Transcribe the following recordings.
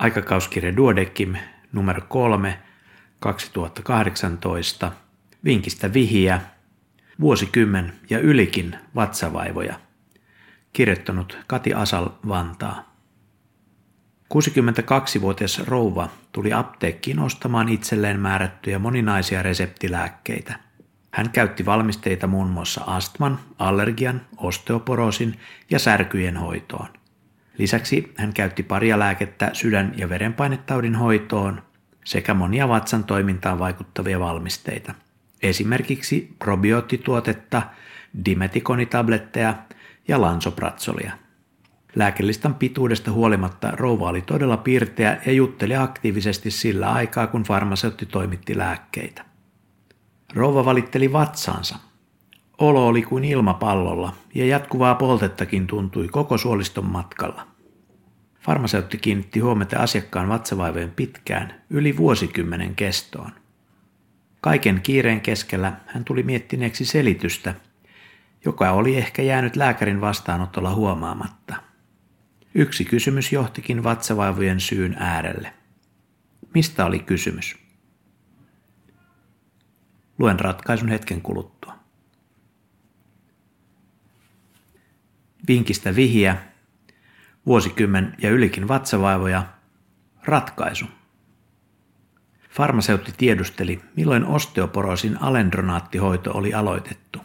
aikakauskirja Duodekim numero 3 2018, vinkistä vihiä, vuosikymmen ja ylikin vatsavaivoja. Kirjoittanut Kati Asal Vantaa. 62-vuotias rouva tuli apteekkiin ostamaan itselleen määrättyjä moninaisia reseptilääkkeitä. Hän käytti valmisteita muun muassa astman, allergian, osteoporosin ja särkyjen hoitoon. Lisäksi hän käytti paria lääkettä sydän- ja verenpainetaudin hoitoon sekä monia vatsan toimintaan vaikuttavia valmisteita. Esimerkiksi probioottituotetta, dimetikonitabletteja ja lansopratsolia. Lääkelistan pituudesta huolimatta rouva oli todella pirteä ja jutteli aktiivisesti sillä aikaa, kun farmaseutti toimitti lääkkeitä. Rouva valitteli vatsaansa. Olo oli kuin ilmapallolla ja jatkuvaa poltettakin tuntui koko suoliston matkalla. Farmaseutti kiinnitti huomiota asiakkaan vatsavaivojen pitkään, yli vuosikymmenen kestoon. Kaiken kiireen keskellä hän tuli miettineeksi selitystä, joka oli ehkä jäänyt lääkärin vastaanotolla huomaamatta. Yksi kysymys johtikin vatsavaivojen syyn äärelle. Mistä oli kysymys? Luen ratkaisun hetken kuluttua. Vinkistä vihiä, vuosikymmen ja ylikin vatsavaivoja, ratkaisu. Farmaseutti tiedusteli, milloin osteoporoosin alendronaattihoito oli aloitettu.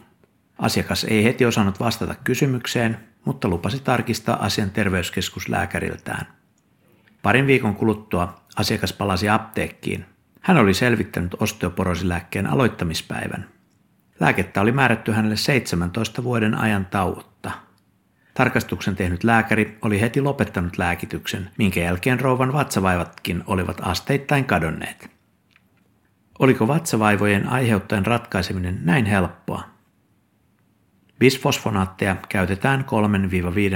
Asiakas ei heti osannut vastata kysymykseen, mutta lupasi tarkistaa asian terveyskeskuslääkäriltään. Parin viikon kuluttua asiakas palasi apteekkiin. Hän oli selvittänyt osteoporosilääkkeen aloittamispäivän. Lääkettä oli määrätty hänelle 17 vuoden ajan tauotta. Tarkastuksen tehnyt lääkäri oli heti lopettanut lääkityksen, minkä jälkeen rouvan vatsavaivatkin olivat asteittain kadonneet. Oliko vatsavaivojen aiheuttajan ratkaiseminen näin helppoa? Bisfosfonaatteja käytetään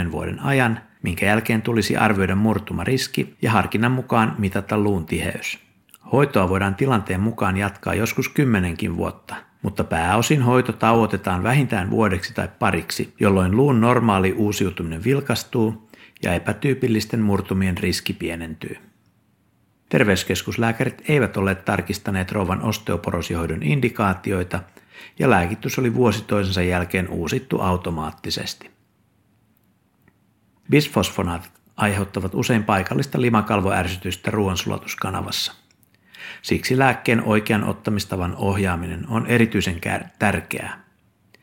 3-5 vuoden ajan, minkä jälkeen tulisi arvioida murtumariski ja harkinnan mukaan mitata luun tiheys. Hoitoa voidaan tilanteen mukaan jatkaa joskus kymmenenkin vuotta, mutta pääosin hoito tauotetaan vähintään vuodeksi tai pariksi, jolloin luun normaali uusiutuminen vilkastuu ja epätyypillisten murtumien riski pienentyy. Terveyskeskuslääkärit eivät ole tarkistaneet rouvan osteoporosihoidon indikaatioita ja lääkitys oli vuosi toisensa jälkeen uusittu automaattisesti. Bisfosfonaatit aiheuttavat usein paikallista limakalvoärsytystä ruoansulatuskanavassa. Siksi lääkkeen oikean ottamistavan ohjaaminen on erityisen tärkeää.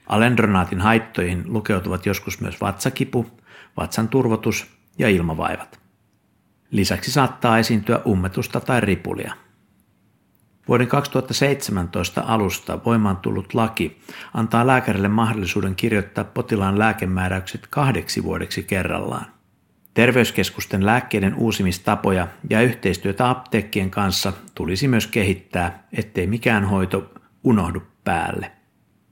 Alendronaatin haittoihin lukeutuvat joskus myös vatsakipu, vatsan turvotus ja ilmavaivat. Lisäksi saattaa esiintyä ummetusta tai ripulia. Vuoden 2017 alusta voimaan tullut laki antaa lääkärille mahdollisuuden kirjoittaa potilaan lääkemääräykset kahdeksi vuodeksi kerrallaan. Terveyskeskusten lääkkeiden uusimistapoja ja yhteistyötä apteekkien kanssa tulisi myös kehittää, ettei mikään hoito unohdu päälle.